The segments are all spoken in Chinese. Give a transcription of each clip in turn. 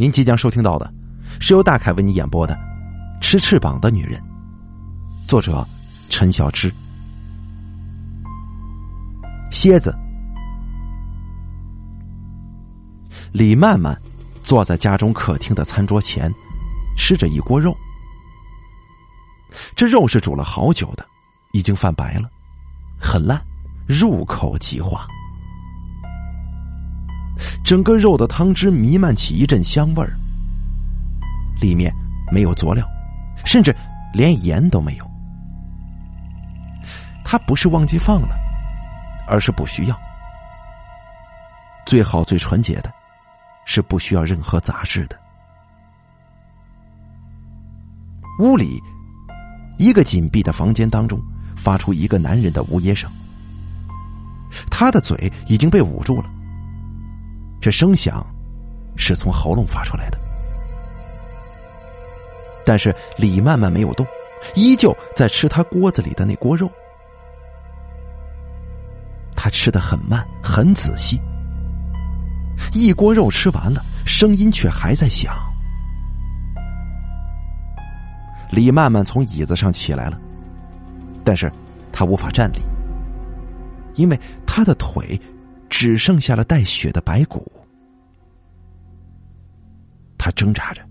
您即将收听到的，是由大凯为你演播的《吃翅膀的女人》，作者陈小芝。蝎子。李曼曼坐在家中客厅的餐桌前，吃着一锅肉。这肉是煮了好久的，已经泛白了，很烂，入口即化。整个肉的汤汁弥漫起一阵香味儿，里面没有佐料，甚至连盐都没有。他不是忘记放了，而是不需要。最好最纯洁的，是不需要任何杂质的。屋里，一个紧闭的房间当中，发出一个男人的呜咽声。他的嘴已经被捂住了。这声响是从喉咙发出来的，但是李曼曼没有动，依旧在吃他锅子里的那锅肉。他吃的很慢，很仔细，一锅肉吃完了，声音却还在响。李曼曼从椅子上起来了，但是她无法站立，因为她的腿。只剩下了带血的白骨，他挣扎着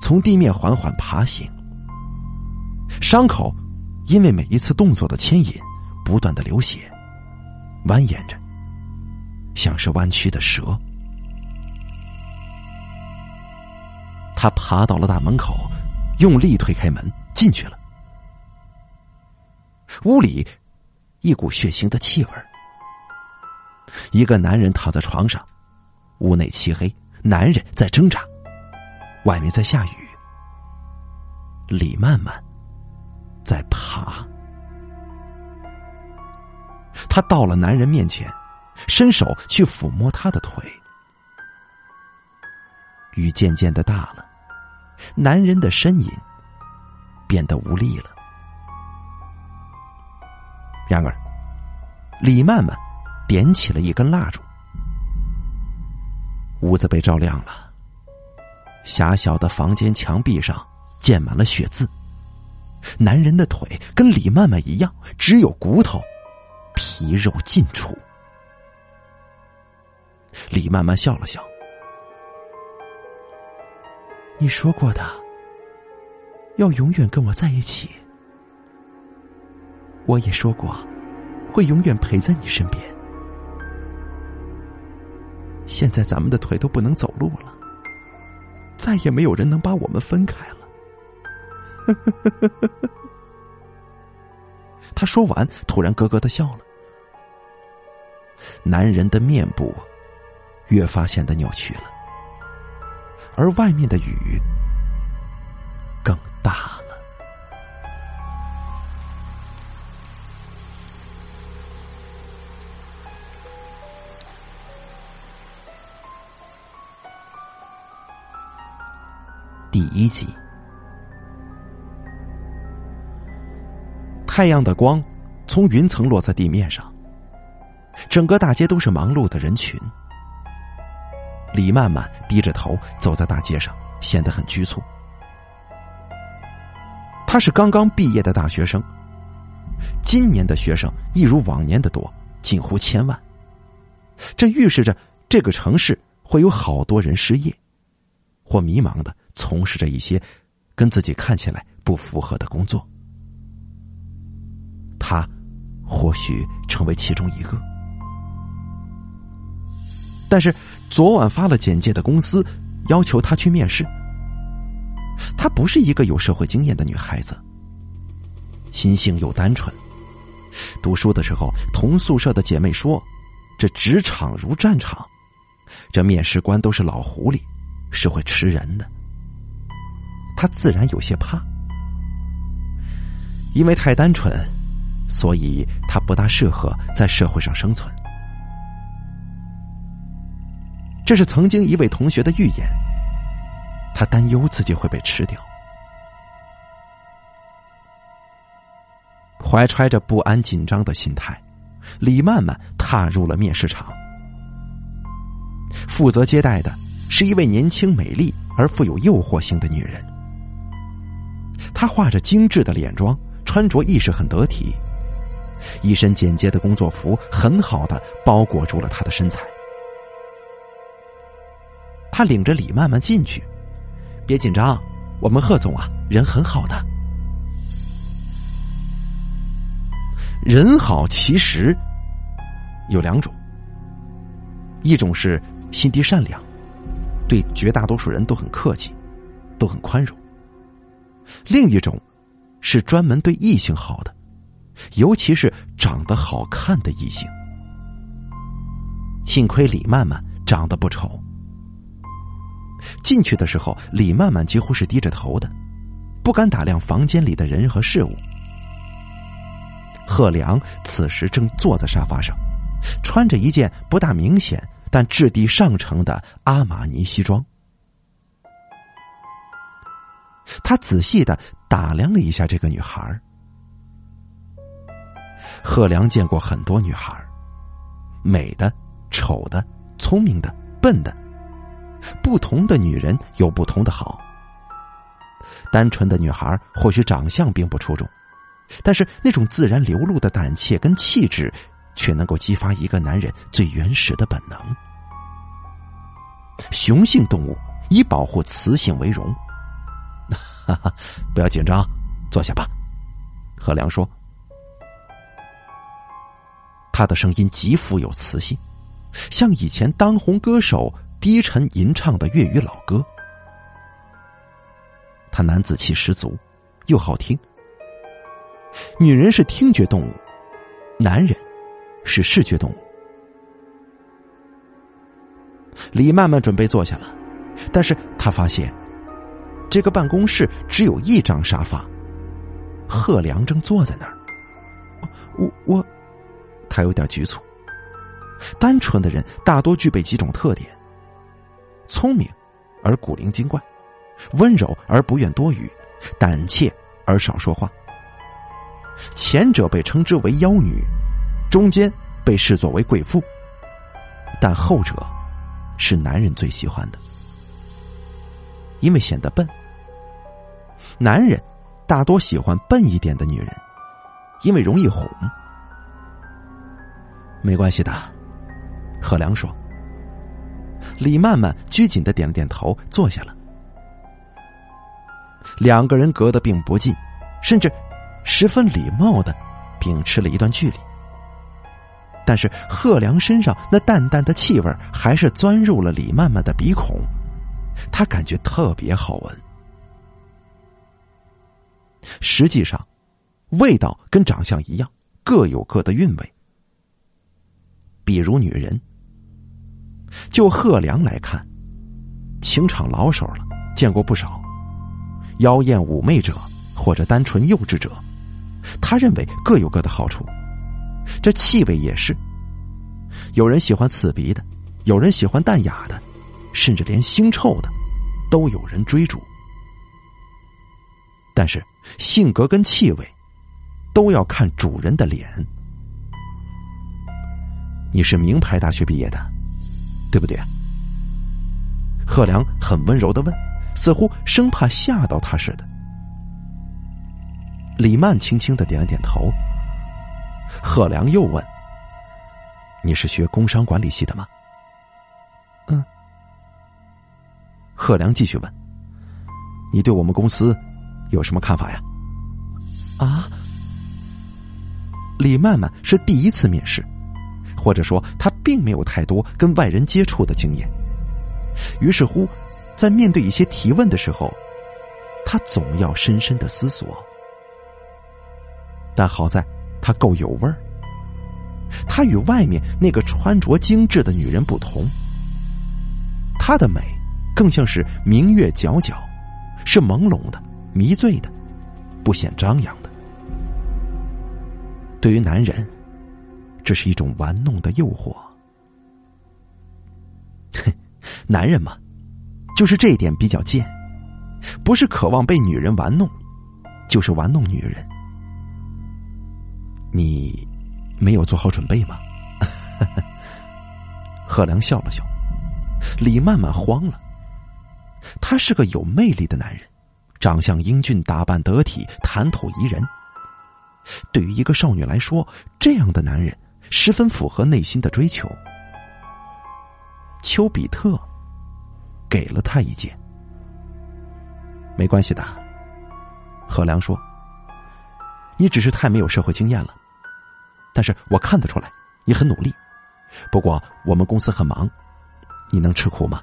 从地面缓缓爬行，伤口因为每一次动作的牵引，不断的流血，蜿蜒着，像是弯曲的蛇。他爬到了大门口，用力推开门，进去了。屋里一股血腥的气味一个男人躺在床上，屋内漆黑，男人在挣扎，外面在下雨。李曼曼在爬，他到了男人面前，伸手去抚摸他的腿。雨渐渐的大了，男人的呻吟变得无力了。然而，李曼曼。点起了一根蜡烛，屋子被照亮了。狭小的房间墙壁上溅满了血渍，男人的腿跟李曼曼一样，只有骨头，皮肉尽处。李曼曼笑了笑：“你说过的，要永远跟我在一起。我也说过，会永远陪在你身边。”现在咱们的腿都不能走路了，再也没有人能把我们分开了。他说完，突然咯咯的笑了。男人的面部越发显得扭曲了，而外面的雨更大第一集，太阳的光从云层落在地面上，整个大街都是忙碌的人群。李曼曼低着头走在大街上，显得很局促。他是刚刚毕业的大学生，今年的学生一如往年的多，近乎千万，这预示着这个城市会有好多人失业或迷茫的。从事着一些跟自己看起来不符合的工作，他或许成为其中一个。但是昨晚发了简介的公司要求他去面试。她不是一个有社会经验的女孩子，心性又单纯。读书的时候，同宿舍的姐妹说：“这职场如战场，这面试官都是老狐狸，是会吃人的。”他自然有些怕，因为太单纯，所以他不大适合在社会上生存。这是曾经一位同学的预言。他担忧自己会被吃掉，怀揣着不安、紧张的心态，李曼曼踏入了面试场。负责接待的是一位年轻美丽而富有诱惑性的女人。她画着精致的脸妆，穿着意识很得体，一身简洁的工作服很好的包裹住了她的身材。他领着李曼曼进去，别紧张，我们贺总啊，人很好的。人好其实有两种，一种是心地善良，对绝大多数人都很客气，都很宽容；另一种是专门对异性好的，尤其是长得好看的异性。幸亏李曼曼长得不丑。进去的时候，李曼曼几乎是低着头的，不敢打量房间里的人和事物。贺良此时正坐在沙发上，穿着一件不大明显但质地上乘的阿玛尼西装。他仔细的打量了一下这个女孩。贺良见过很多女孩，美的、丑的、聪明的、笨的，不同的女人有不同的好。单纯的女孩或许长相并不出众。但是那种自然流露的胆怯跟气质，却能够激发一个男人最原始的本能。雄性动物以保护雌性为荣。哈哈，不要紧张，坐下吧。何良说，他的声音极富有磁性，像以前当红歌手低沉吟唱的粤语老歌。他男子气十足，又好听。女人是听觉动物，男人是视觉动物。李曼曼准备坐下了，但是他发现这个办公室只有一张沙发，贺良正坐在那儿。我我，他有点局促。单纯的人大多具备几种特点：聪明而古灵精怪，温柔而不愿多语，胆怯而少说话。前者被称之为妖女，中间被视作为贵妇，但后者是男人最喜欢的，因为显得笨。男人大多喜欢笨一点的女人，因为容易哄。没关系的，贺良说。李曼曼拘谨的点了点头，坐下了。两个人隔得并不近，甚至。十分礼貌的秉持了一段距离，但是贺良身上那淡淡的气味还是钻入了李曼曼的鼻孔，他感觉特别好闻。实际上，味道跟长相一样，各有各的韵味。比如女人，就贺良来看，情场老手了，见过不少妖艳妩媚者或者单纯幼稚者。他认为各有各的好处，这气味也是。有人喜欢刺鼻的，有人喜欢淡雅的，甚至连腥臭的，都有人追逐。但是性格跟气味，都要看主人的脸。你是名牌大学毕业的，对不对？贺良很温柔的问，似乎生怕吓到他似的。李曼轻轻的点了点头。贺良又问：“你是学工商管理系的吗？”“嗯。”贺良继续问：“你对我们公司有什么看法呀？”“啊？”李曼曼是第一次面试，或者说她并没有太多跟外人接触的经验，于是乎，在面对一些提问的时候，她总要深深的思索。但好在，她够有味儿。她与外面那个穿着精致的女人不同，她的美更像是明月皎皎，是朦胧的、迷醉的，不显张扬的。对于男人，这是一种玩弄的诱惑。哼，男人嘛，就是这一点比较贱，不是渴望被女人玩弄，就是玩弄女人。你没有做好准备吗？贺良笑了笑。李曼曼慌了。他是个有魅力的男人，长相英俊，打扮得体，谈吐宜人。对于一个少女来说，这样的男人十分符合内心的追求。丘比特给了他一剑，没关系的。何良说：“你只是太没有社会经验了，但是我看得出来你很努力。不过我们公司很忙，你能吃苦吗？”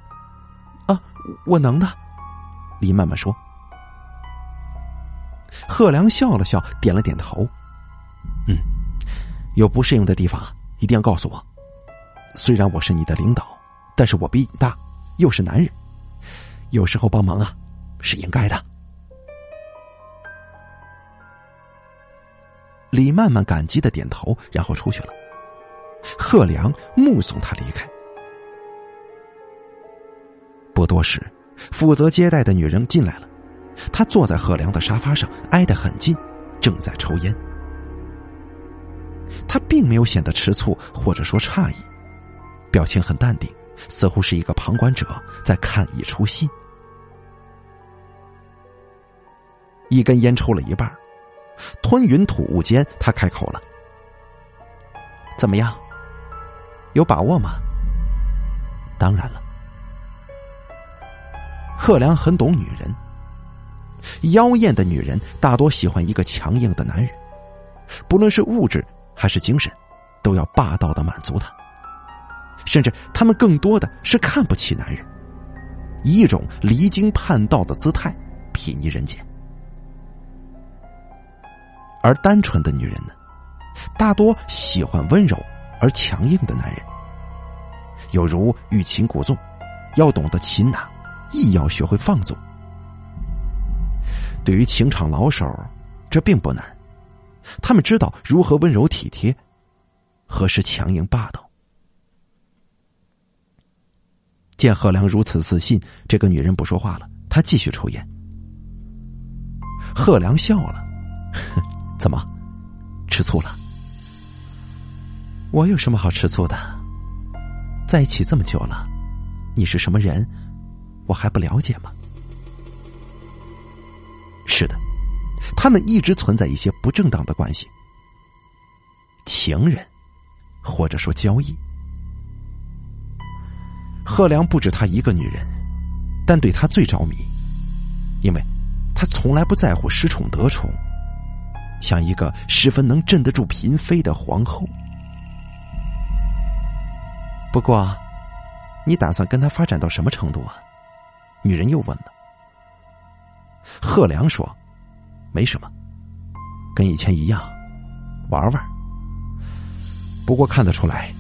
啊，我能的。李曼曼说。贺良笑了笑，点了点头。嗯，有不适应的地方一定要告诉我。虽然我是你的领导，但是我比你大，又是男人，有时候帮忙啊是应该的。李曼曼感激的点头，然后出去了。贺良目送他离开。不多时，负责接待的女人进来了。他坐在贺良的沙发上，挨得很近，正在抽烟。他并没有显得吃醋，或者说诧异，表情很淡定，似乎是一个旁观者在看一出戏。一根烟抽了一半，吞云吐雾间，他开口了：“怎么样？有把握吗？”“当然了。”贺良很懂女人。妖艳的女人大多喜欢一个强硬的男人，不论是物质还是精神，都要霸道的满足他。甚至他们更多的是看不起男人，以一种离经叛道的姿态睥睨人间。而单纯的女人呢，大多喜欢温柔而强硬的男人，有如欲擒故纵，要懂得擒拿，亦要学会放纵。对于情场老手，这并不难，他们知道如何温柔体贴，何时强硬霸道。见贺良如此自信，这个女人不说话了，她继续抽烟。贺良笑了：“ 怎么，吃醋了？我有什么好吃醋的？在一起这么久了，你是什么人，我还不了解吗？”是的，他们一直存在一些不正当的关系，情人，或者说交易。贺良不止他一个女人，但对他最着迷，因为他从来不在乎失宠得宠，像一个十分能镇得住嫔妃的皇后。不过，你打算跟他发展到什么程度啊？女人又问了。贺良说：“没什么，跟以前一样，玩玩。不过看得出来，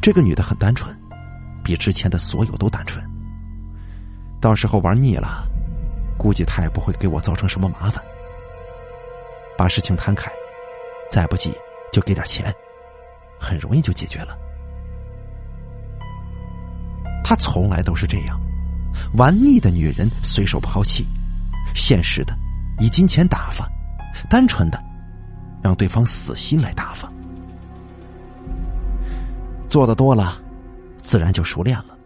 这个女的很单纯，比之前的所有都单纯。到时候玩腻了，估计她也不会给我造成什么麻烦。把事情摊开，再不济就给点钱，很容易就解决了。他从来都是这样，玩腻的女人随手抛弃。”现实的，以金钱打发；单纯的，让对方死心来打发。做的多了，自然就熟练了。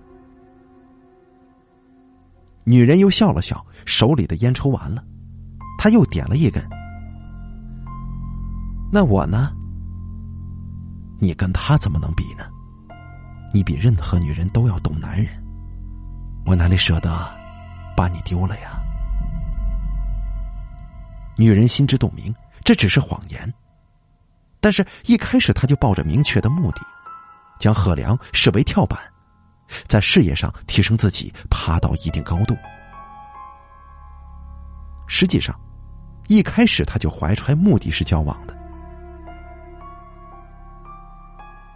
女人又笑了笑，手里的烟抽完了，她又点了一根。那我呢？你跟他怎么能比呢？你比任何女人都要懂男人，我哪里舍得把你丢了呀？女人心知肚明，这只是谎言。但是，一开始他就抱着明确的目的，将贺良视为跳板，在事业上提升自己，爬到一定高度。实际上，一开始他就怀揣目的是交往的。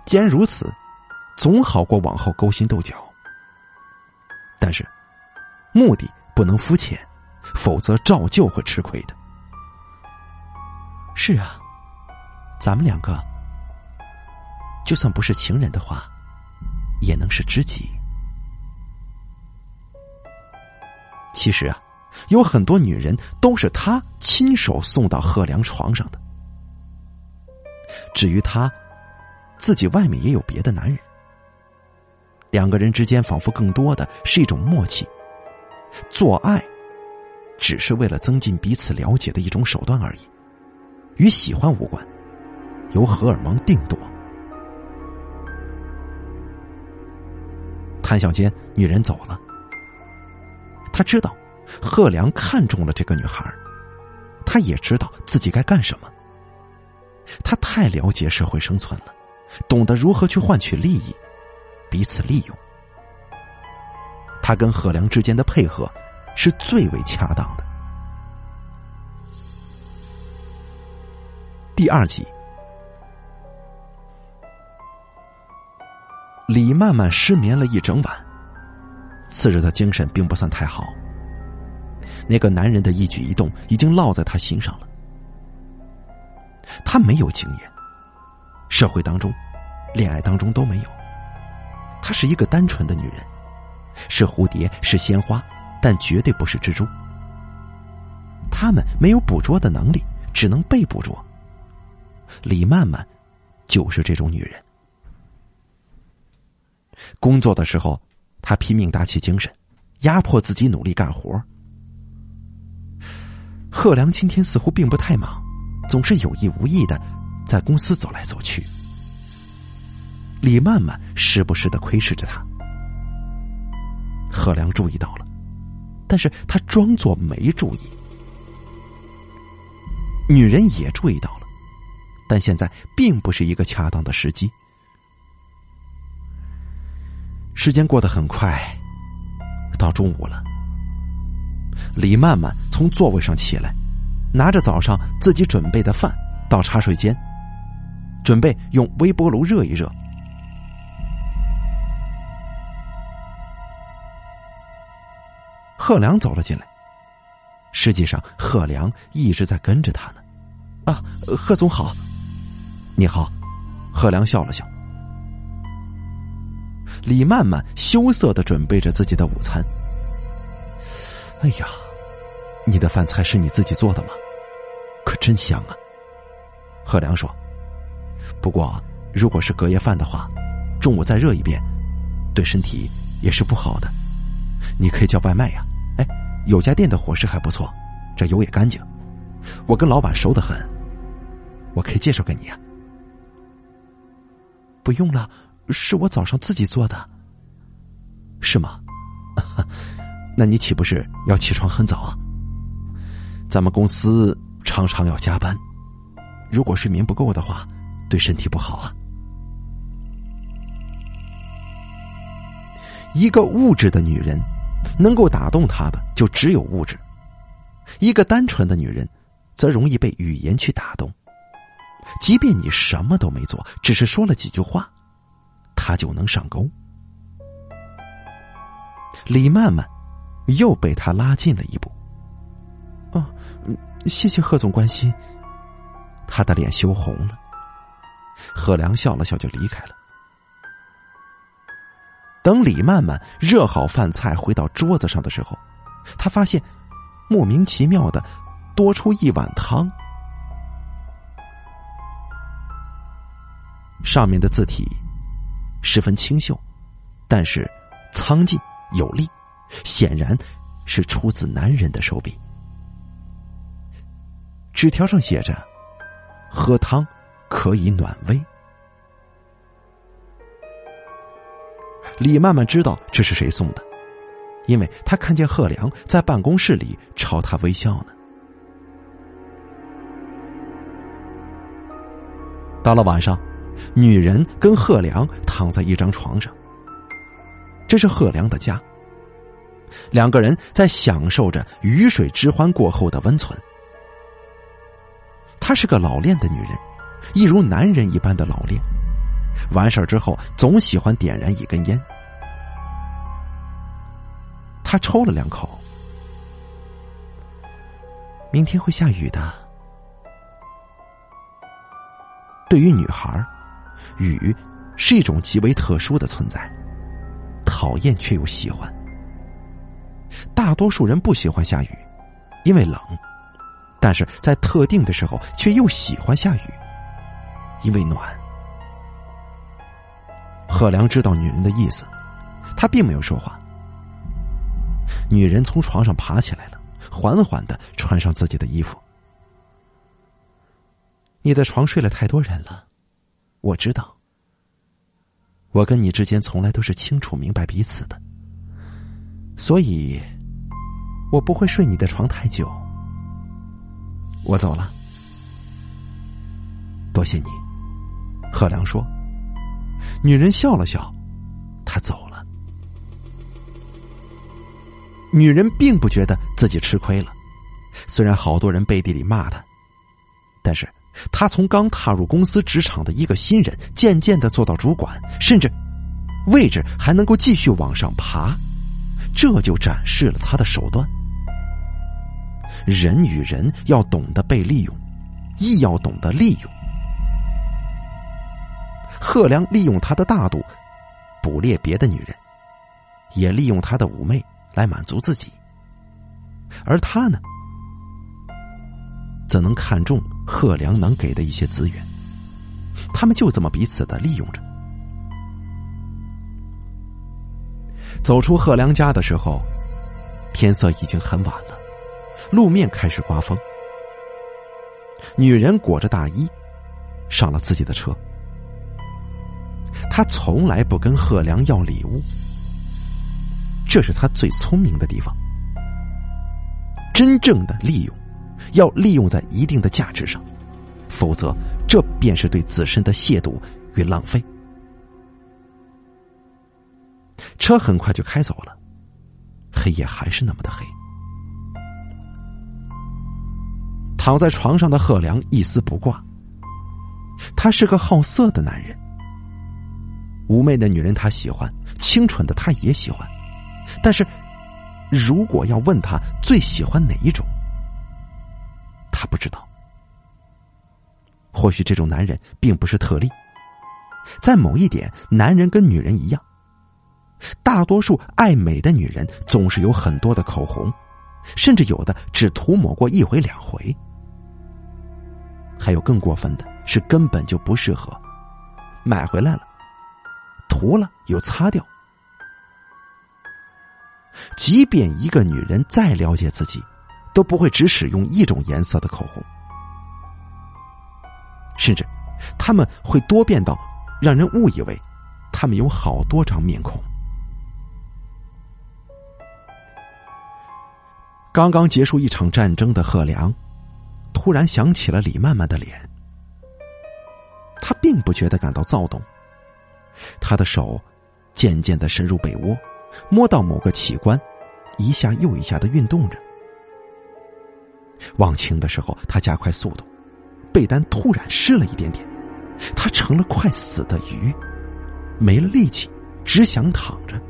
既然如此，总好过往后勾心斗角。但是，目的不能肤浅，否则照旧会吃亏的。是啊，咱们两个就算不是情人的话，也能是知己。其实啊，有很多女人都是他亲手送到贺良床上的。至于他，自己外面也有别的男人。两个人之间仿佛更多的是一种默契，做爱只是为了增进彼此了解的一种手段而已，与喜欢无关，由荷尔蒙定夺。谈笑间，女人走了。他知道贺良看中了这个女孩，他也知道自己该干什么。他太了解社会生存了，懂得如何去换取利益。彼此利用，他跟贺良之间的配合是最为恰当的。第二集，李曼曼失眠了一整晚，次日的精神并不算太好。那个男人的一举一动已经落在他心上了。他没有经验，社会当中、恋爱当中都没有。她是一个单纯的女人，是蝴蝶，是鲜花，但绝对不是蜘蛛。他们没有捕捉的能力，只能被捕捉。李曼曼就是这种女人。工作的时候，她拼命打起精神，压迫自己努力干活。贺良今天似乎并不太忙，总是有意无意的在公司走来走去。李曼曼时不时的窥视着他，贺良注意到了，但是他装作没注意。女人也注意到了，但现在并不是一个恰当的时机。时间过得很快，到中午了。李曼曼从座位上起来，拿着早上自己准备的饭到茶水间，准备用微波炉热一热。贺良走了进来。实际上，贺良一直在跟着他呢。啊，贺总好，你好。贺良笑了笑。李曼曼羞涩的准备着自己的午餐。哎呀，你的饭菜是你自己做的吗？可真香啊。贺良说。不过，如果是隔夜饭的话，中午再热一遍，对身体也是不好的。你可以叫外卖呀。哎有家店的伙食还不错，这油也干净。我跟老板熟得很，我可以介绍给你啊。不用了，是我早上自己做的。是吗？那你岂不是要起床很早啊？咱们公司常常要加班，如果睡眠不够的话，对身体不好啊。一个物质的女人。能够打动他的就只有物质，一个单纯的女人，则容易被语言去打动。即便你什么都没做，只是说了几句话，他就能上钩。李曼曼又被他拉近了一步。哦，谢谢贺总关心。他的脸羞红了。贺良笑了笑，就离开了。等李曼曼热好饭菜回到桌子上的时候，他发现莫名其妙的多出一碗汤，上面的字体十分清秀，但是苍劲有力，显然是出自男人的手笔。纸条上写着：“喝汤可以暖胃。”李曼曼知道这是谁送的，因为她看见贺良在办公室里朝她微笑呢。到了晚上，女人跟贺良躺在一张床上。这是贺良的家，两个人在享受着鱼水之欢过后的温存。她是个老练的女人，一如男人一般的老练。完事儿之后，总喜欢点燃一根烟。他抽了两口。明天会下雨的。对于女孩，雨是一种极为特殊的存在，讨厌却又喜欢。大多数人不喜欢下雨，因为冷；但是在特定的时候，却又喜欢下雨，因为暖。贺良知道女人的意思，他并没有说话。女人从床上爬起来了，缓缓的穿上自己的衣服。你的床睡了太多人了，我知道。我跟你之间从来都是清楚明白彼此的，所以，我不会睡你的床太久。我走了，多谢你。贺良说。女人笑了笑，她走了。女人并不觉得自己吃亏了，虽然好多人背地里骂她，但是他从刚踏入公司职场的一个新人，渐渐的做到主管，甚至位置还能够继续往上爬，这就展示了他的手段。人与人要懂得被利用，亦要懂得利用。贺良利用他的大度，捕猎别的女人，也利用他的妩媚来满足自己。而他呢，则能看中贺良能给的一些资源，他们就这么彼此的利用着。走出贺良家的时候，天色已经很晚了，路面开始刮风。女人裹着大衣，上了自己的车。他从来不跟贺良要礼物，这是他最聪明的地方。真正的利用，要利用在一定的价值上，否则这便是对自身的亵渎与浪费。车很快就开走了，黑夜还是那么的黑。躺在床上的贺良一丝不挂，他是个好色的男人。妩媚的女人他喜欢，清纯的他也喜欢，但是，如果要问他最喜欢哪一种，不知道。或许这种男人并不是特例，在某一点，男人跟女人一样，大多数爱美的女人总是有很多的口红，甚至有的只涂抹过一回两回，还有更过分的是根本就不适合，买回来了。涂了又擦掉，即便一个女人再了解自己，都不会只使用一种颜色的口红，甚至他们会多变到让人误以为他们有好多张面孔。刚刚结束一场战争的贺良，突然想起了李曼曼的脸，他并不觉得感到躁动。他的手渐渐的深入被窝，摸到某个器官，一下又一下的运动着。忘情的时候，他加快速度，被单突然湿了一点点，他成了快死的鱼，没了力气，只想躺着，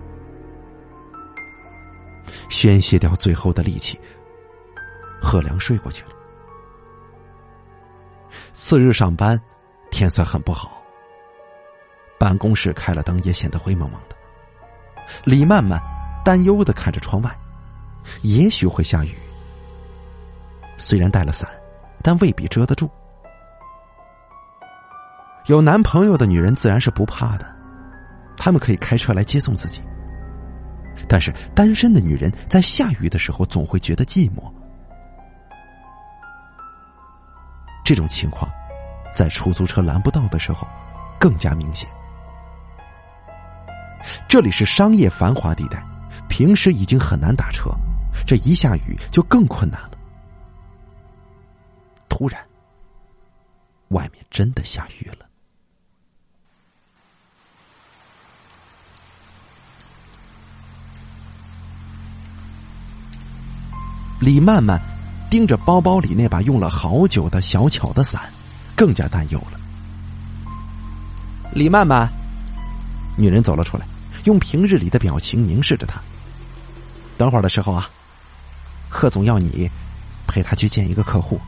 宣泄掉最后的力气。贺良睡过去了。次日上班，天色很不好。办公室开了灯，也显得灰蒙蒙的。李曼曼担忧的看着窗外，也许会下雨。虽然带了伞，但未必遮得住。有男朋友的女人自然是不怕的，他们可以开车来接送自己。但是单身的女人在下雨的时候总会觉得寂寞。这种情况，在出租车拦不到的时候，更加明显。这里是商业繁华地带，平时已经很难打车，这一下雨就更困难了。突然，外面真的下雨了。李曼曼盯着包包里那把用了好久的小巧的伞，更加担忧了。李曼曼，女人走了出来。用平日里的表情凝视着他。等会儿的时候啊，贺总要你陪他去见一个客户。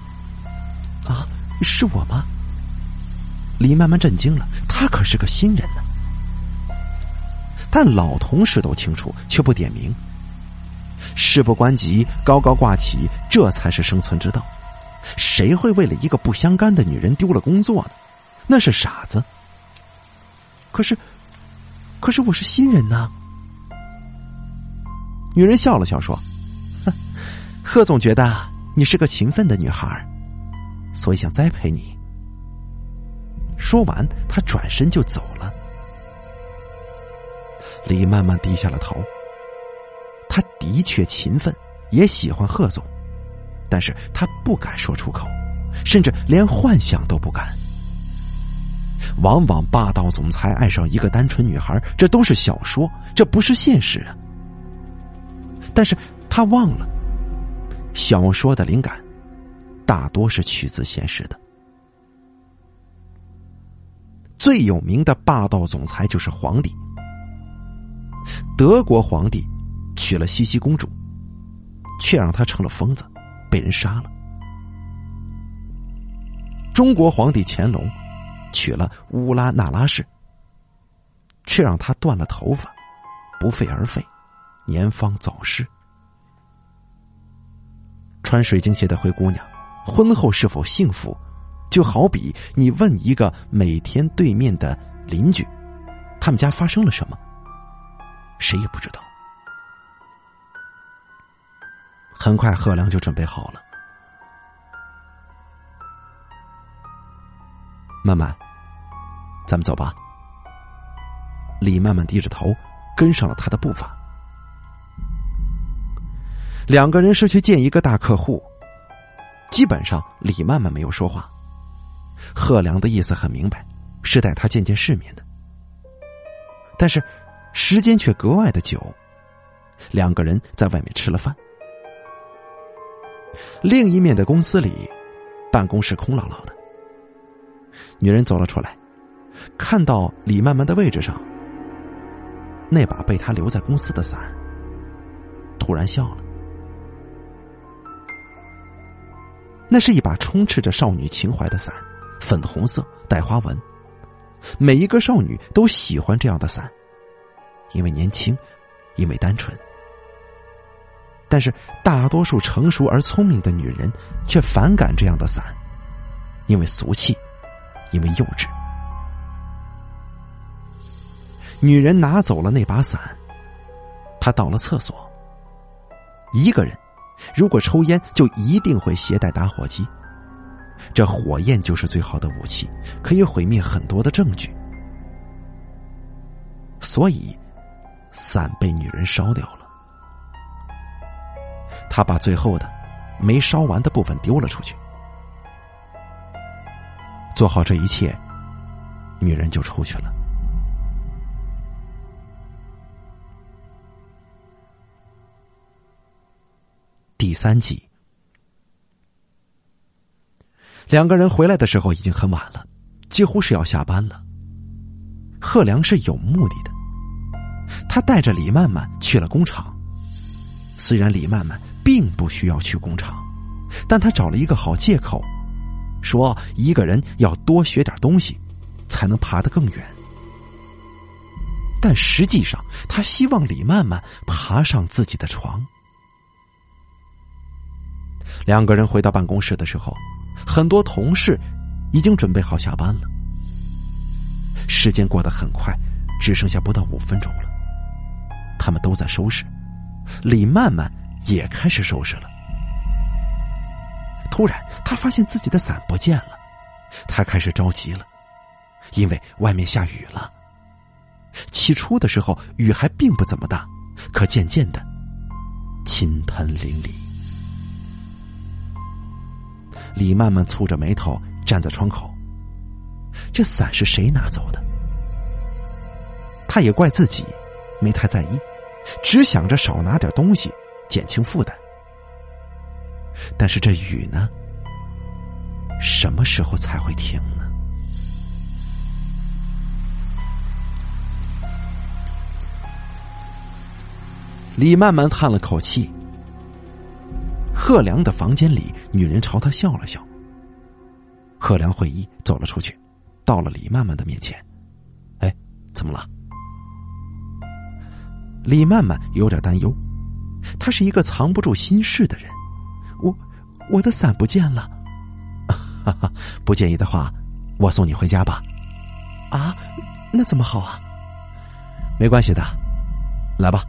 啊，是我吗？李曼曼震惊了，他可是个新人呢。但老同事都清楚，却不点名。事不关己，高高挂起，这才是生存之道。谁会为了一个不相干的女人丢了工作呢？那是傻子。可是。可是我是新人呐，女人笑了笑说：“贺总觉得你是个勤奋的女孩，所以想栽培你。”说完，他转身就走了。李曼曼低下了头。他的确勤奋，也喜欢贺总，但是他不敢说出口，甚至连幻想都不敢。往往霸道总裁爱上一个单纯女孩，这都是小说，这不是现实啊。但是他忘了，小说的灵感大多是取自现实的。最有名的霸道总裁就是皇帝，德国皇帝娶了西西公主，却让她成了疯子，被人杀了。中国皇帝乾隆。娶了乌拉那拉氏，却让他断了头发，不废而废，年方早逝。穿水晶鞋的灰姑娘，婚后是否幸福，就好比你问一个每天对面的邻居，他们家发生了什么，谁也不知道。很快，贺良就准备好了，慢慢。咱们走吧。李曼曼低着头，跟上了他的步伐。两个人是去见一个大客户，基本上李曼曼没有说话。贺良的意思很明白，是带他见见世面的。但是时间却格外的久，两个人在外面吃了饭。另一面的公司里，办公室空落落的。女人走了出来。看到李曼曼的位置上，那把被他留在公司的伞，突然笑了。那是一把充斥着少女情怀的伞，粉红色带花纹，每一个少女都喜欢这样的伞，因为年轻，因为单纯。但是大多数成熟而聪明的女人却反感这样的伞，因为俗气，因为幼稚。女人拿走了那把伞，她到了厕所。一个人，如果抽烟，就一定会携带打火机。这火焰就是最好的武器，可以毁灭很多的证据。所以，伞被女人烧掉了。他把最后的没烧完的部分丢了出去。做好这一切，女人就出去了。第三集，两个人回来的时候已经很晚了，几乎是要下班了。贺良是有目的的，他带着李曼曼去了工厂。虽然李曼曼并不需要去工厂，但他找了一个好借口，说一个人要多学点东西，才能爬得更远。但实际上，他希望李曼曼爬上自己的床。两个人回到办公室的时候，很多同事已经准备好下班了。时间过得很快，只剩下不到五分钟了。他们都在收拾，李曼曼也开始收拾了。突然，他发现自己的伞不见了，他开始着急了，因为外面下雨了。起初的时候，雨还并不怎么大，可渐渐的，倾盆淋漓。李曼曼蹙着眉头站在窗口。这伞是谁拿走的？他也怪自己，没太在意，只想着少拿点东西，减轻负担。但是这雨呢？什么时候才会停呢？李曼曼叹了口气。贺良的房间里，女人朝他笑了笑。贺良会意，走了出去，到了李曼曼的面前。“哎，怎么了？”李曼曼有点担忧，她是一个藏不住心事的人。我，我的伞不见了。哈哈，不介意的话，我送你回家吧。啊，那怎么好啊？没关系的，来吧。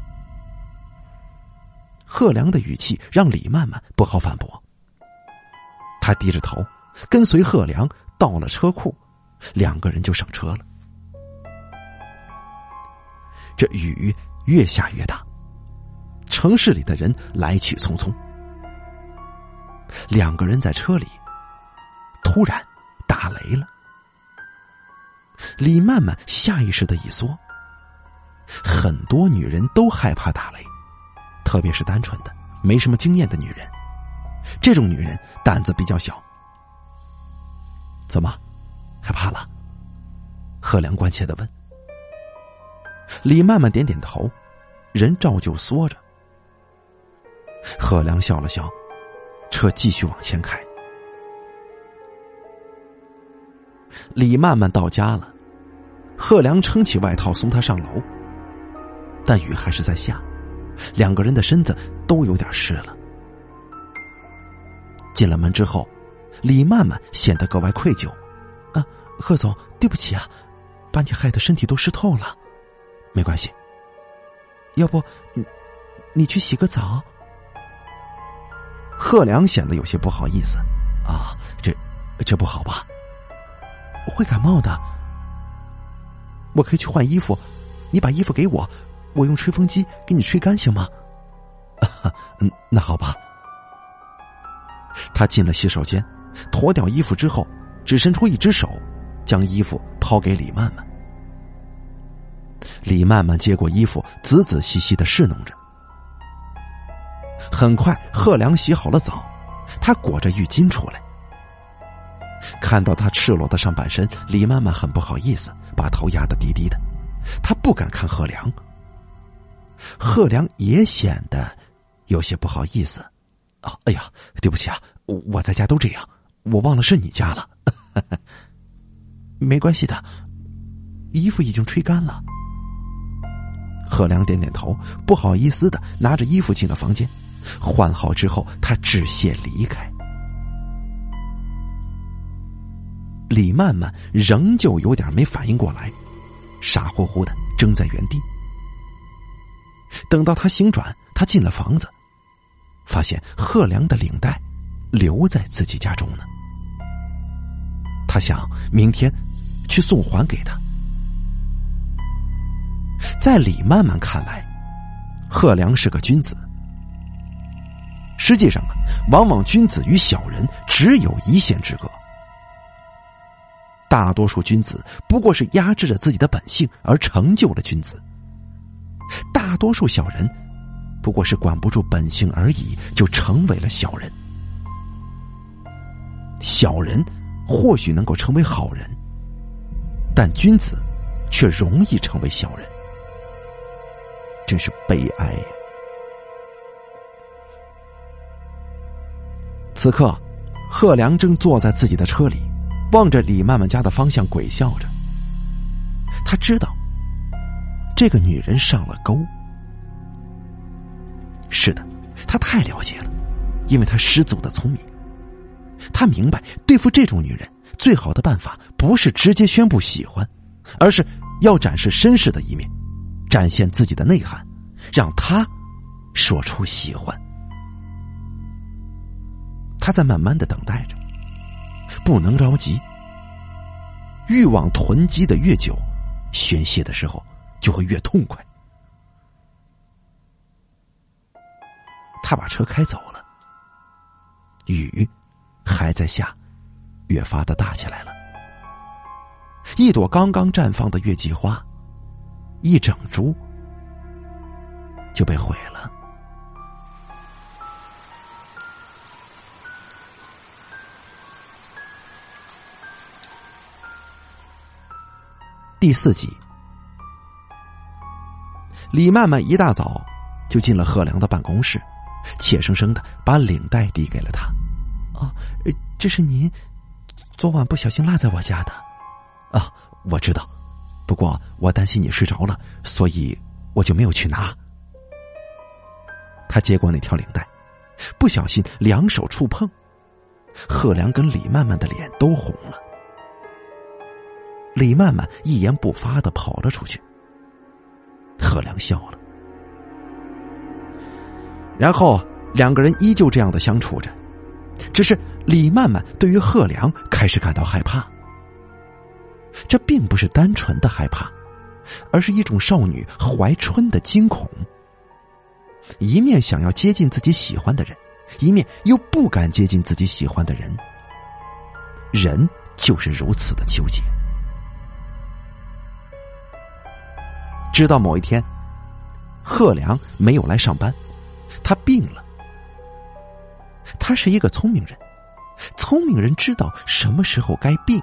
贺良的语气让李曼曼不好反驳。他低着头，跟随贺良到了车库，两个人就上车了。这雨越下越大，城市里的人来去匆匆。两个人在车里，突然打雷了。李曼曼下意识的一缩。很多女人都害怕打雷，特别是单纯的、没什么经验的女人。这种女人胆子比较小。怎么，害怕了？贺良关切的问。李曼曼点点头，人照旧缩着。贺良笑了笑，车继续往前开。李曼曼到家了，贺良撑起外套送她上楼。但雨还是在下，两个人的身子都有点湿了。进了门之后，李曼曼显得格外愧疚：“啊，贺总，对不起啊，把你害得身体都湿透了。没关系，要不你你去洗个澡。”贺良显得有些不好意思：“啊，这这不好吧？会感冒的。我可以去换衣服，你把衣服给我。”我用吹风机给你吹干行吗？嗯，那好吧。他进了洗手间，脱掉衣服之后，只伸出一只手，将衣服抛给李曼曼。李曼曼接过衣服，仔仔细细的侍弄着。很快，贺良洗好了澡，他裹着浴巾出来，看到他赤裸的上半身，李曼曼很不好意思，把头压得低低的，他不敢看贺良。贺良也显得有些不好意思，啊，哎呀，对不起啊，我在家都这样，我忘了是你家了。没关系的，衣服已经吹干了。贺良点点头，不好意思的拿着衣服进了房间，换好之后，他致谢离开。李曼曼仍旧有点没反应过来，傻乎乎的怔在原地。等到他醒转，他进了房子，发现贺良的领带留在自己家中呢。他想明天去送还给他。在李曼曼看来，贺良是个君子。实际上啊，往往君子与小人只有一线之隔。大多数君子不过是压制着自己的本性而成就了君子。大多数小人，不过是管不住本性而已，就成为了小人。小人或许能够成为好人，但君子却容易成为小人，真是悲哀呀！此刻，贺良正坐在自己的车里，望着李曼曼家的方向鬼笑着。他知道。这个女人上了钩。是的，他太了解了，因为他十足的聪明。他明白，对付这种女人，最好的办法不是直接宣布喜欢，而是要展示绅士的一面，展现自己的内涵，让她说出喜欢。他在慢慢的等待着，不能着急。欲望囤积的越久，宣泄的时候。就会越痛快。他把车开走了，雨还在下，越发的大起来了。一朵刚刚绽放的月季花，一整株就被毁了。第四集。李曼曼一大早就进了贺良的办公室，怯生生的把领带递给了他。啊，这是您昨晚不小心落在我家的。啊，我知道，不过我担心你睡着了，所以我就没有去拿。他接过那条领带，不小心两手触碰，贺良跟李曼曼的脸都红了。李曼曼一言不发的跑了出去。贺良笑了。然后两个人依旧这样的相处着，只是李曼曼对于贺良开始感到害怕。这并不是单纯的害怕，而是一种少女怀春的惊恐。一面想要接近自己喜欢的人，一面又不敢接近自己喜欢的人。人就是如此的纠结。直到某一天，贺良没有来上班，他病了。他是一个聪明人，聪明人知道什么时候该病，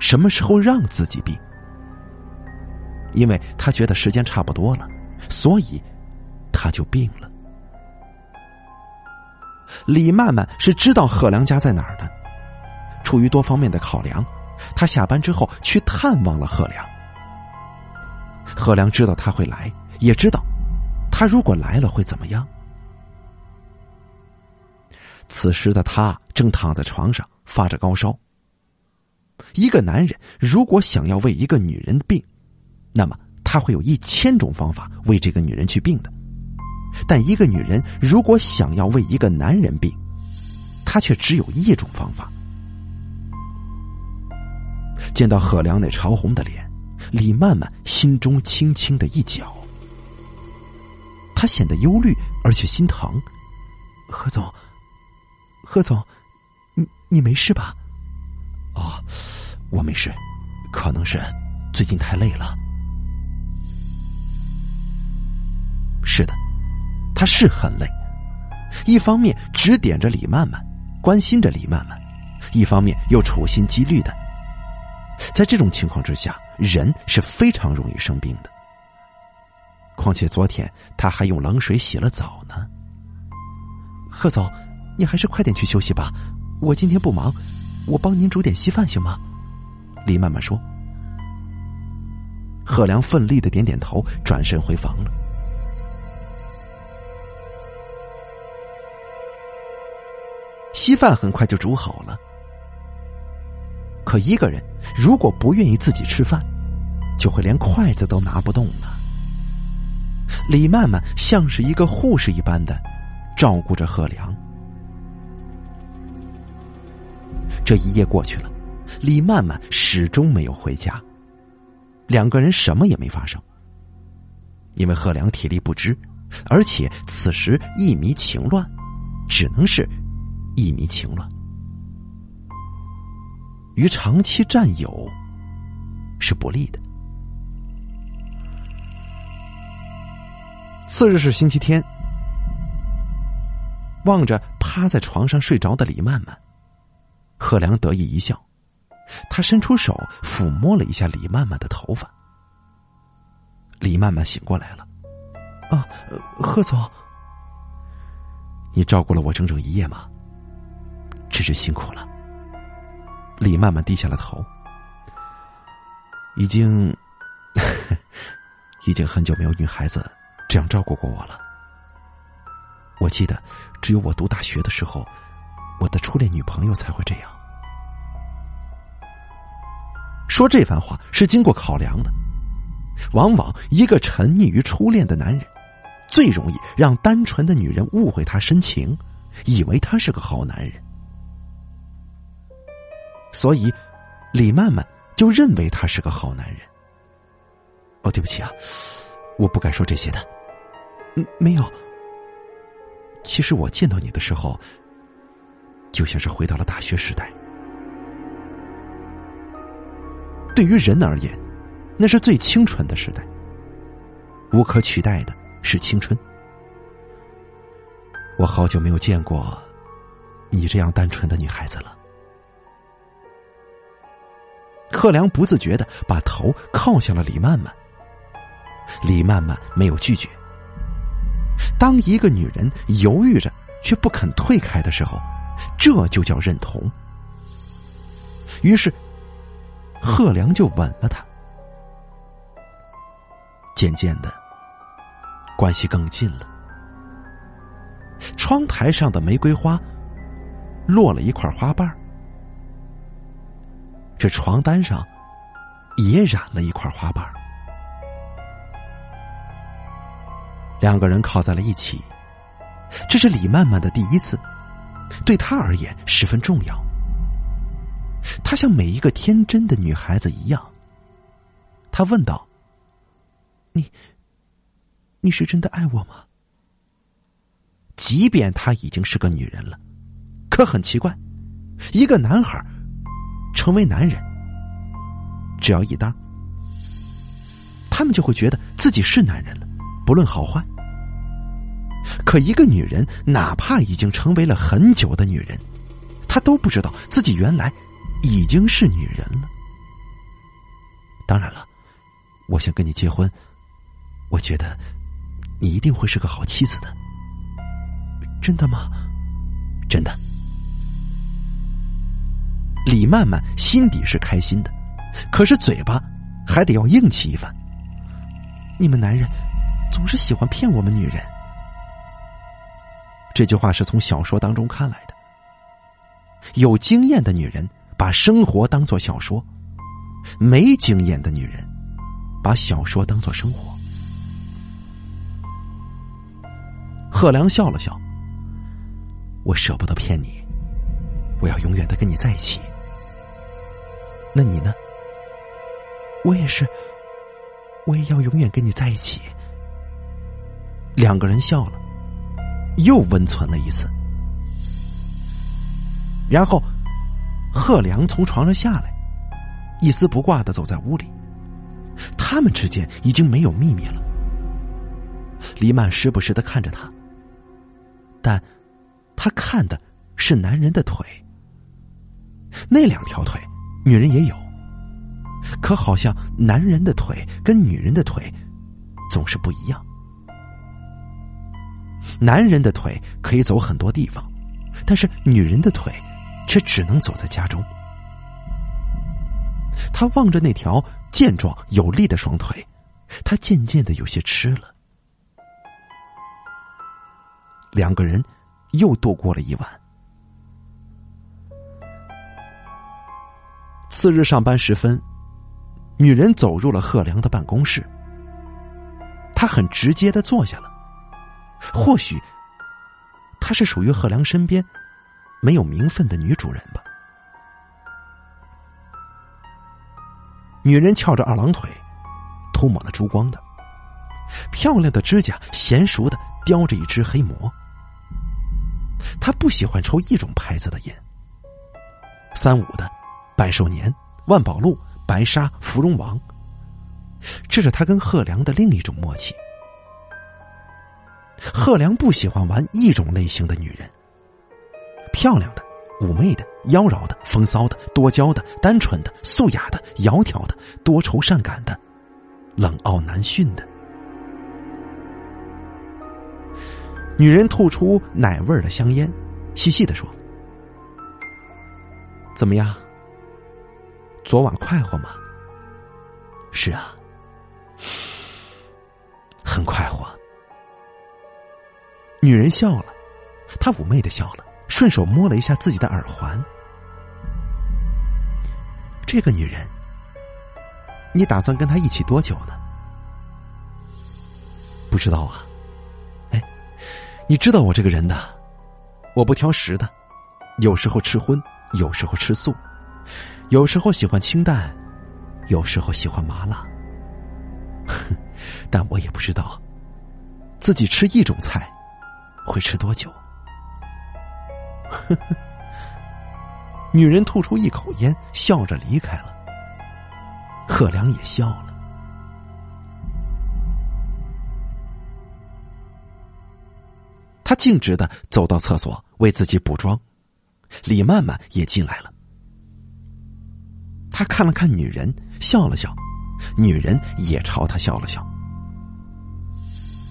什么时候让自己病。因为他觉得时间差不多了，所以他就病了。李曼曼是知道贺良家在哪儿的。出于多方面的考量，他下班之后去探望了贺良。贺良知道他会来，也知道他如果来了会怎么样。此时的他正躺在床上发着高烧。一个男人如果想要为一个女人病，那么他会有一千种方法为这个女人去病的；但一个女人如果想要为一个男人病，她却只有一种方法。见到贺良那潮红的脸，李曼曼心中轻轻的一绞。他显得忧虑而且心疼。何总，何总，你你没事吧？哦，我没事，可能是最近太累了。是的，他是很累。一方面指点着李曼曼，关心着李曼曼；一方面又处心积虑的。在这种情况之下，人是非常容易生病的。况且昨天他还用冷水洗了澡呢。贺总，你还是快点去休息吧，我今天不忙，我帮您煮点稀饭行吗？李曼曼说。贺良奋力的点点头，转身回房了。稀饭很快就煮好了。可一个人如果不愿意自己吃饭，就会连筷子都拿不动了。李曼曼像是一个护士一般的照顾着贺良。这一夜过去了，李曼曼始终没有回家，两个人什么也没发生。因为贺良体力不支，而且此时一迷情乱，只能是一迷情乱。与长期占有是不利的。次日是星期天，望着趴在床上睡着的李曼曼，贺良得意一笑，他伸出手抚摸了一下李曼曼的头发。李曼曼醒过来了，啊，贺总，你照顾了我整整一夜吗？真是辛苦了。李曼曼低下了头，已经，已经很久没有女孩子这样照顾过我了。我记得，只有我读大学的时候，我的初恋女朋友才会这样。说这番话是经过考量的，往往一个沉溺于初恋的男人，最容易让单纯的女人误会他深情，以为他是个好男人。所以，李曼曼就认为他是个好男人。哦，对不起啊，我不该说这些的。嗯，没有。其实我见到你的时候，就像是回到了大学时代。对于人而言，那是最清纯的时代。无可取代的是青春。我好久没有见过你这样单纯的女孩子了。贺良不自觉的把头靠向了李曼曼。李曼曼没有拒绝。当一个女人犹豫着却不肯退开的时候，这就叫认同。于是，贺良就吻了她。渐渐的，关系更近了。窗台上的玫瑰花落了一块花瓣。这床单上也染了一块花瓣两个人靠在了一起，这是李曼曼的第一次，对她而言十分重要。她像每一个天真的女孩子一样，她问道：“你，你是真的爱我吗？”即便她已经是个女人了，可很奇怪，一个男孩成为男人，只要一当，他们就会觉得自己是男人了，不论好坏。可一个女人，哪怕已经成为了很久的女人，她都不知道自己原来已经是女人了。当然了，我想跟你结婚，我觉得你一定会是个好妻子的。真的吗？真的。李曼曼心底是开心的，可是嘴巴还得要硬气一番。你们男人总是喜欢骗我们女人。这句话是从小说当中看来的。有经验的女人把生活当做小说，没经验的女人把小说当做生活。贺良笑了笑，我舍不得骗你，我要永远的跟你在一起。那你呢？我也是，我也要永远跟你在一起。两个人笑了。又温存了一次，然后贺良从床上下来，一丝不挂的走在屋里。他们之间已经没有秘密了。李曼时不时的看着他，但他看的是男人的腿。那两条腿，女人也有，可好像男人的腿跟女人的腿总是不一样。男人的腿可以走很多地方，但是女人的腿却只能走在家中。他望着那条健壮有力的双腿，他渐渐的有些吃了。两个人又度过了一晚。次日上班时分，女人走入了贺良的办公室，他很直接的坐下了。或许，她是属于贺良身边没有名分的女主人吧。女人翘着二郎腿，涂抹了珠光的，漂亮的指甲娴熟的叼着一支黑魔。她不喜欢抽一种牌子的烟，三五的、百寿年、万宝路、白沙、芙蓉王，这是她跟贺良的另一种默契。贺良不喜欢玩一种类型的女人，漂亮的、妩媚的、妖娆的、风骚的、多娇的、单纯的、素雅的、窈窕的、多愁善感的、冷傲难驯的。女人吐出奶味儿的香烟，细细的说：“怎么样？昨晚快活吗？”“是啊，很快活。”女人笑了，她妩媚的笑了，顺手摸了一下自己的耳环。这个女人，你打算跟她一起多久呢？不知道啊。哎，你知道我这个人的，我不挑食的，有时候吃荤，有时候吃素，有时候喜欢清淡，有时候喜欢麻辣。哼 但我也不知道，自己吃一种菜。会吃多久？呵 呵女人吐出一口烟，笑着离开了。贺良也笑了。他径直的走到厕所，为自己补妆。李曼曼也进来了。他看了看女人，笑了笑，女人也朝他笑了笑。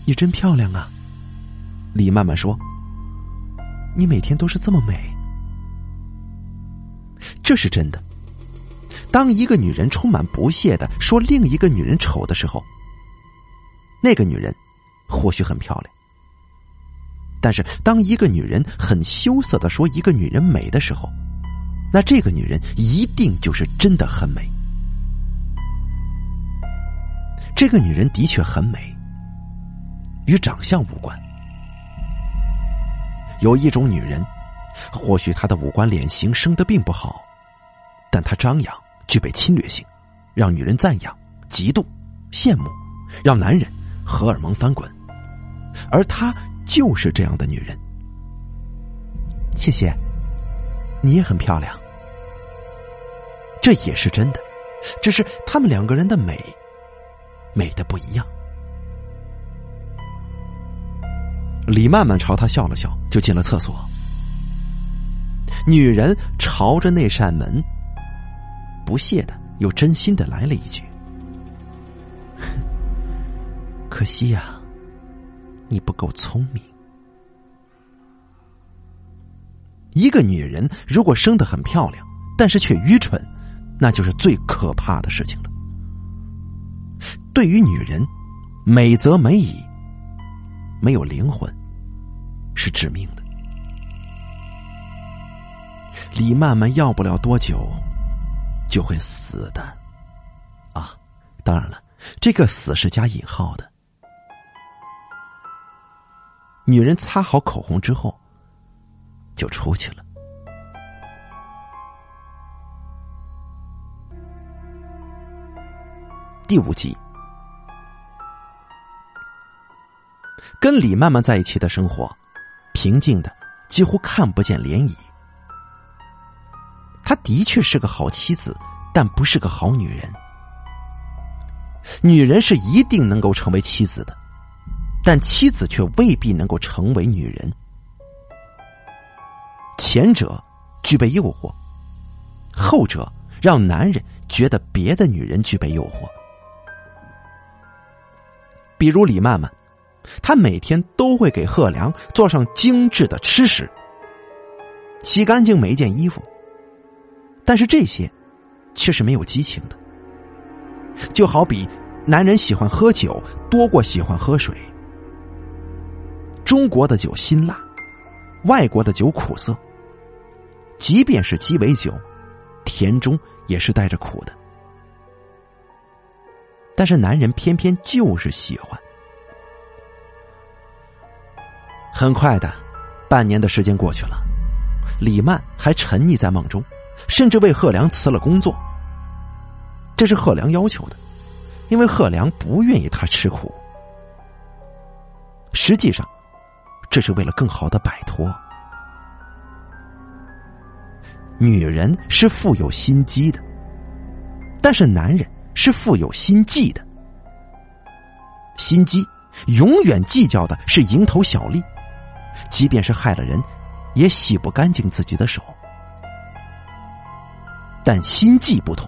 你真漂亮啊！李曼曼说：“你每天都是这么美，这是真的。当一个女人充满不屑的说另一个女人丑的时候，那个女人或许很漂亮；但是当一个女人很羞涩的说一个女人美的时候，那这个女人一定就是真的很美。这个女人的确很美，与长相无关。”有一种女人，或许她的五官脸型生的并不好，但她张扬，具备侵略性，让女人赞扬、嫉妒、羡慕，让男人荷尔蒙翻滚。而她就是这样的女人。谢谢，你也很漂亮。这也是真的，只是他们两个人的美，美的不一样。李曼曼朝他笑了笑，就进了厕所。女人朝着那扇门，不屑的又真心的来了一句：“可惜呀，你不够聪明。一个女人如果生得很漂亮，但是却愚蠢，那就是最可怕的事情了。对于女人，美则美矣。”没有灵魂，是致命的。李曼曼要不了多久就会死的，啊，当然了，这个“死”是加引号的。女人擦好口红之后，就出去了。第五集。跟李曼曼在一起的生活，平静的几乎看不见涟漪。她的确是个好妻子，但不是个好女人。女人是一定能够成为妻子的，但妻子却未必能够成为女人。前者具备诱惑，后者让男人觉得别的女人具备诱惑。比如李曼曼。他每天都会给贺良做上精致的吃食，洗干净每一件衣服。但是这些却是没有激情的，就好比男人喜欢喝酒多过喜欢喝水。中国的酒辛辣，外国的酒苦涩。即便是鸡尾酒，甜中也是带着苦的。但是男人偏偏就是喜欢。很快的，半年的时间过去了，李曼还沉溺在梦中，甚至为贺良辞了工作。这是贺良要求的，因为贺良不愿意他吃苦。实际上，这是为了更好的摆脱。女人是富有心机的，但是男人是富有心计的。心机永远计较的是蝇头小利。即便是害了人，也洗不干净自己的手。但心计不同，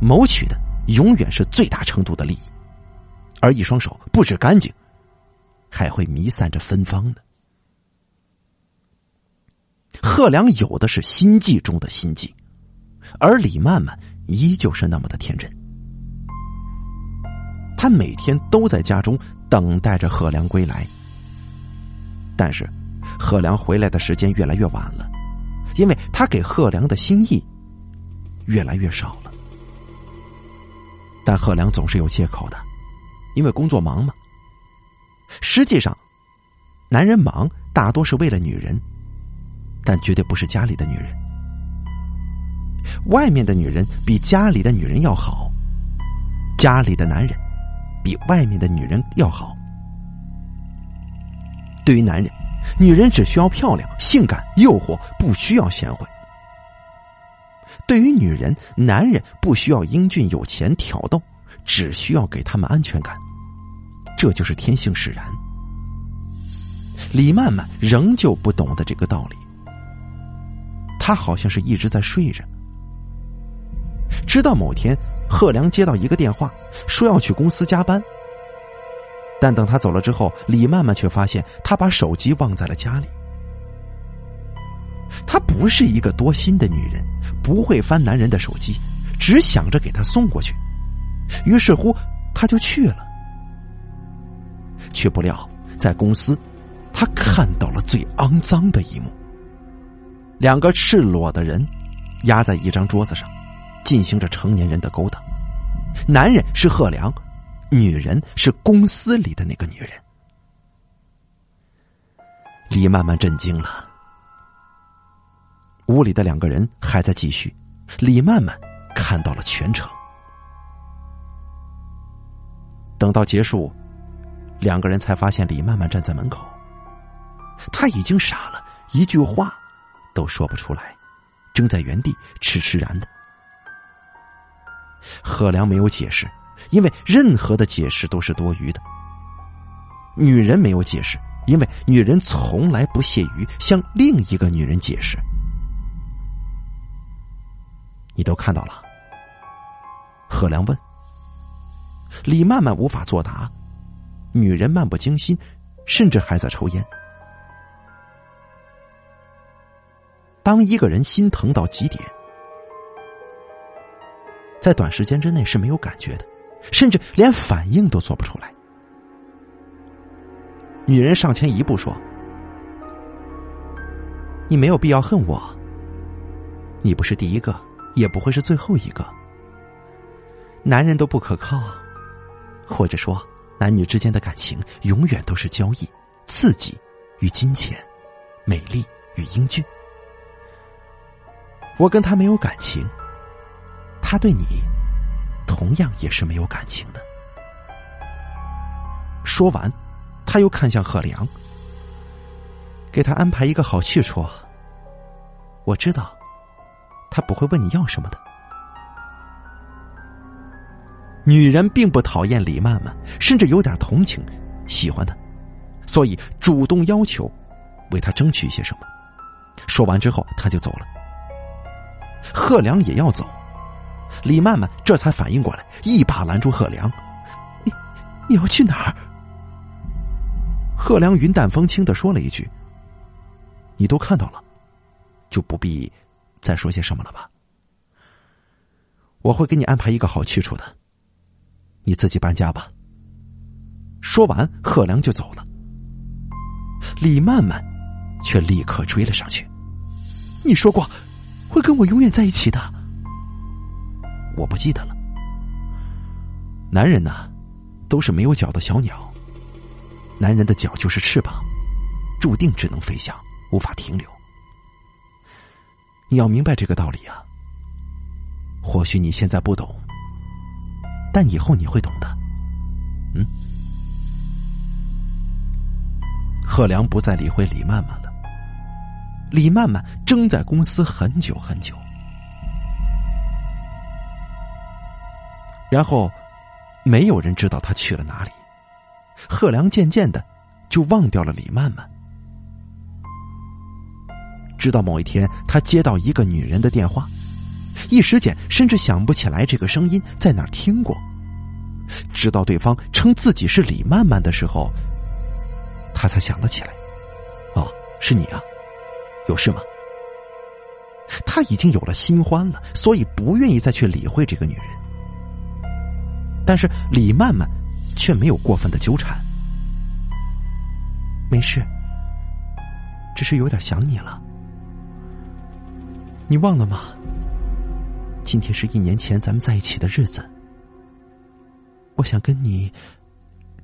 谋取的永远是最大程度的利益，而一双手不止干净，还会弥散着芬芳的。贺良有的是心计中的心计，而李曼曼依旧是那么的天真。他每天都在家中等待着贺良归来。但是，贺良回来的时间越来越晚了，因为他给贺良的心意越来越少了。但贺良总是有借口的，因为工作忙嘛。实际上，男人忙大多是为了女人，但绝对不是家里的女人。外面的女人比家里的女人要好，家里的男人比外面的女人要好。对于男人，女人只需要漂亮、性感、诱惑，不需要贤惠；对于女人，男人不需要英俊、有钱、挑逗，只需要给他们安全感。这就是天性使然。李曼曼仍旧不懂得这个道理，她好像是一直在睡着。直到某天，贺良接到一个电话，说要去公司加班。但等他走了之后，李曼曼却发现他把手机忘在了家里。她不是一个多心的女人，不会翻男人的手机，只想着给他送过去。于是乎，他就去了。却不料，在公司，他看到了最肮脏的一幕：两个赤裸的人压在一张桌子上，进行着成年人的勾当。男人是贺良。女人是公司里的那个女人。李曼曼震惊了。屋里的两个人还在继续，李曼曼看到了全程。等到结束，两个人才发现李曼曼站在门口，他已经傻了，一句话都说不出来，正在原地痴痴然的。贺良没有解释，因为任何的解释都是多余的。女人没有解释，因为女人从来不屑于向另一个女人解释。你都看到了？贺良问。李曼曼无法作答，女人漫不经心，甚至还在抽烟。当一个人心疼到极点，在短时间之内是没有感觉的，甚至连反应都做不出来。女人上前一步说：“你没有必要恨我，你不是第一个，也不会是最后一个。男人都不可靠。”或者说，男女之间的感情永远都是交易、刺激与金钱、美丽与英俊。我跟他没有感情，他对你同样也是没有感情的。说完，他又看向贺良，给他安排一个好去处。我知道，他不会问你要什么的。女人并不讨厌李曼曼，甚至有点同情，喜欢她，所以主动要求为她争取一些什么。说完之后，他就走了。贺良也要走，李曼曼这才反应过来，一把拦住贺良：“你你要去哪儿？”贺良云淡风轻的说了一句：“你都看到了，就不必再说些什么了吧？我会给你安排一个好去处的。”你自己搬家吧。说完，贺良就走了。李曼曼却立刻追了上去。你说过会跟我永远在一起的，我不记得了。男人呢，都是没有脚的小鸟。男人的脚就是翅膀，注定只能飞翔，无法停留。你要明白这个道理啊。或许你现在不懂。但以后你会懂的，嗯。贺良不再理会李曼曼了。李曼曼正在公司很久很久，然后没有人知道他去了哪里。贺良渐渐的就忘掉了李曼曼，直到某一天，他接到一个女人的电话。一时间，甚至想不起来这个声音在哪儿听过。直到对方称自己是李曼曼的时候，他才想了起来。哦，是你啊，有事吗？他已经有了新欢了，所以不愿意再去理会这个女人。但是李曼曼却没有过分的纠缠。没事，只是有点想你了。你忘了吗？今天是一年前咱们在一起的日子，我想跟你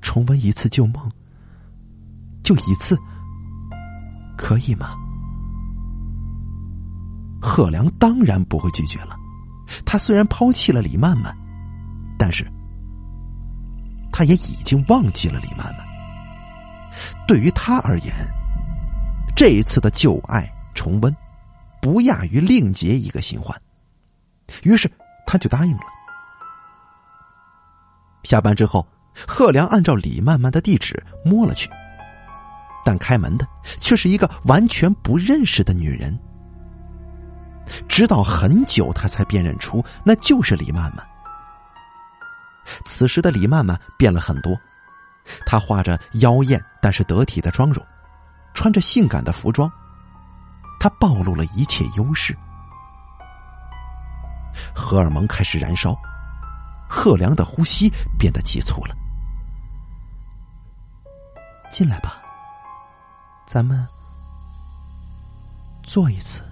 重温一次旧梦，就一次，可以吗？贺良当然不会拒绝了。他虽然抛弃了李曼曼，但是他也已经忘记了李曼曼。对于他而言，这一次的旧爱重温，不亚于另结一个新欢。于是他就答应了。下班之后，贺良按照李曼曼的地址摸了去，但开门的却是一个完全不认识的女人。直到很久，他才辨认出那就是李曼曼。此时的李曼曼变了很多，她画着妖艳但是得体的妆容，穿着性感的服装，她暴露了一切优势。荷尔蒙开始燃烧，贺良的呼吸变得急促了。进来吧，咱们做一次。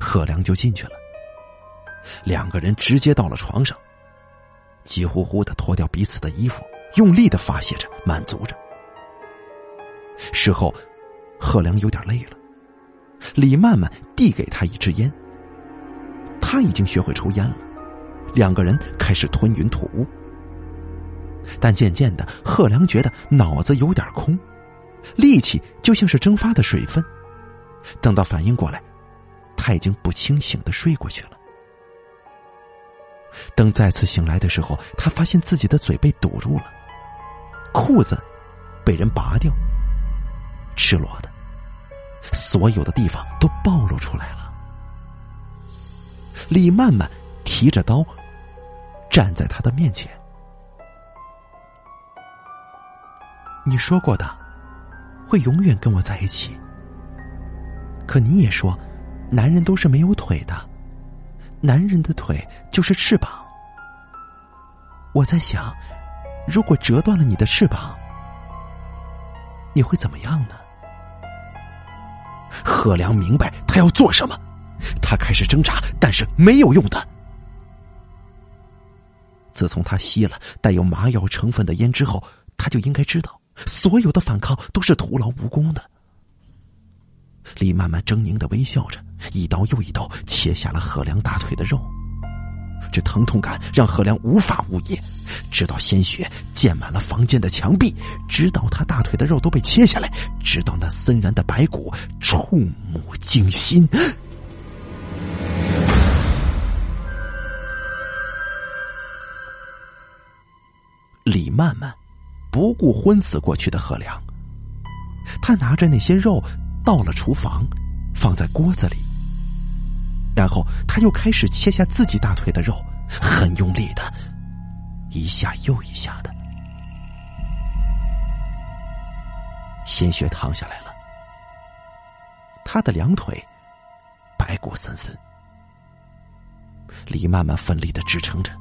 贺良就进去了，两个人直接到了床上，急呼呼的脱掉彼此的衣服，用力的发泄着，满足着。事后，贺良有点累了，李曼曼递给他一支烟。他已经学会抽烟了，两个人开始吞云吐雾。但渐渐的，贺良觉得脑子有点空，力气就像是蒸发的水分。等到反应过来，他已经不清醒的睡过去了。等再次醒来的时候，他发现自己的嘴被堵住了，裤子被人拔掉，赤裸的，所有的地方都暴露出来了。李曼曼提着刀站在他的面前。你说过的，会永远跟我在一起。可你也说，男人都是没有腿的，男人的腿就是翅膀。我在想，如果折断了你的翅膀，你会怎么样呢？贺良明白他要做什么，他开始挣扎，但是没有用的。自从他吸了带有麻药成分的烟之后，他就应该知道。所有的反抗都是徒劳无功的。李曼曼狰狞的微笑着，一刀又一刀切下了贺良大腿的肉。这疼痛感让贺良无法无言，直到鲜血溅满了房间的墙壁，直到他大腿的肉都被切下来，直到那森然的白骨触目惊心。李曼曼。不顾昏死过去的贺良，他拿着那些肉到了厨房，放在锅子里，然后他又开始切下自己大腿的肉，很用力的，一下又一下的，鲜血淌下来了，他的两腿白骨森森，李曼曼奋力的支撑着，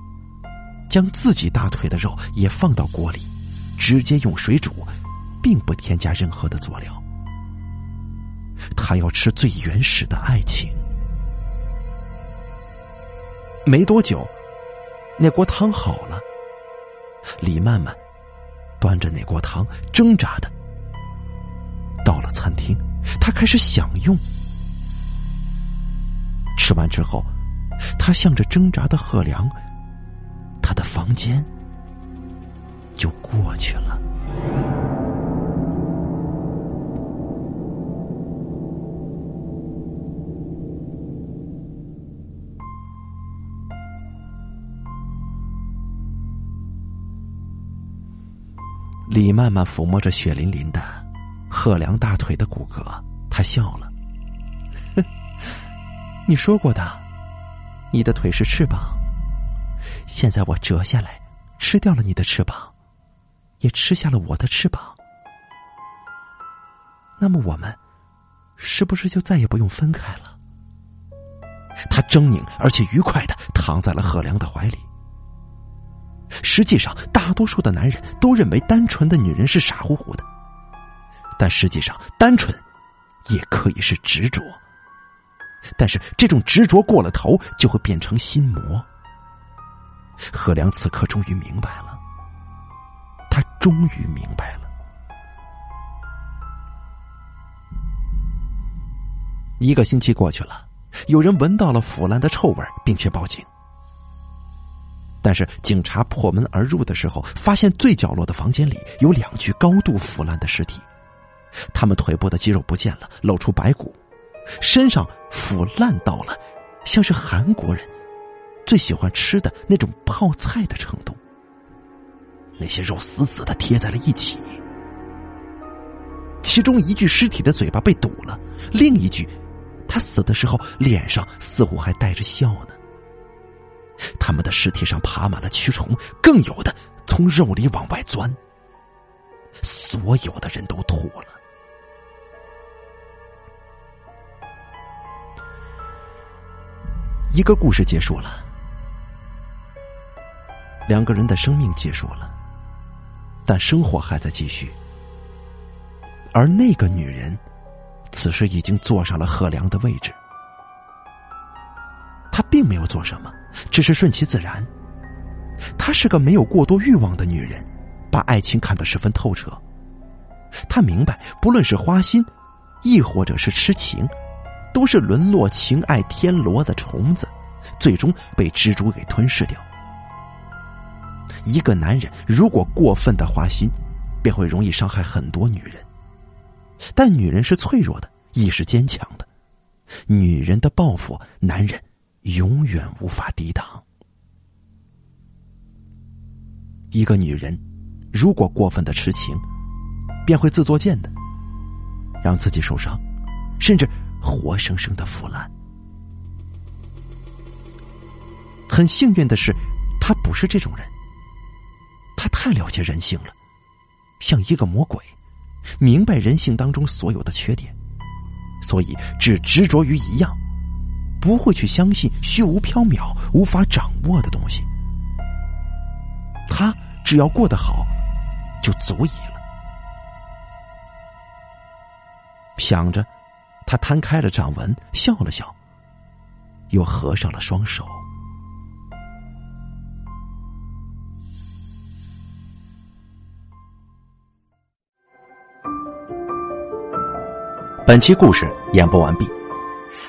将自己大腿的肉也放到锅里。直接用水煮，并不添加任何的佐料。他要吃最原始的爱情。没多久，那锅汤好了。李曼曼端着那锅汤，挣扎的到了餐厅，他开始享用。吃完之后，他向着挣扎的贺良，他的房间。就过去了。李曼曼抚摸着血淋淋的贺良大腿的骨骼，他笑了：“你说过的，你的腿是翅膀。现在我折下来，吃掉了你的翅膀。”也吃下了我的翅膀，那么我们是不是就再也不用分开了？他狰狞而且愉快的躺在了贺良的怀里。实际上，大多数的男人都认为单纯的女人是傻乎乎的，但实际上，单纯也可以是执着。但是，这种执着过了头，就会变成心魔。何良此刻终于明白了。他终于明白了。一个星期过去了，有人闻到了腐烂的臭味，并且报警。但是警察破门而入的时候，发现最角落的房间里有两具高度腐烂的尸体，他们腿部的肌肉不见了，露出白骨，身上腐烂到了像是韩国人最喜欢吃的那种泡菜的程度。那些肉死死的贴在了一起，其中一具尸体的嘴巴被堵了，另一具，他死的时候脸上似乎还带着笑呢。他们的尸体上爬满了蛆虫，更有的从肉里往外钻。所有的人都吐了。一个故事结束了，两个人的生命结束了。但生活还在继续，而那个女人，此时已经坐上了贺良的位置。她并没有做什么，只是顺其自然。她是个没有过多欲望的女人，把爱情看得十分透彻。她明白，不论是花心，亦或者是痴情，都是沦落情爱天罗的虫子，最终被蜘蛛给吞噬掉。一个男人如果过分的花心，便会容易伤害很多女人。但女人是脆弱的，亦是坚强的。女人的报复，男人永远无法抵挡。一个女人如果过分的痴情，便会自作贱的，让自己受伤，甚至活生生的腐烂。很幸运的是，他不是这种人。他太了解人性了，像一个魔鬼，明白人性当中所有的缺点，所以只执着于一样，不会去相信虚无缥缈、无法掌握的东西。他只要过得好，就足以了。想着，他摊开了掌纹，笑了笑，又合上了双手。本期故事演播完毕。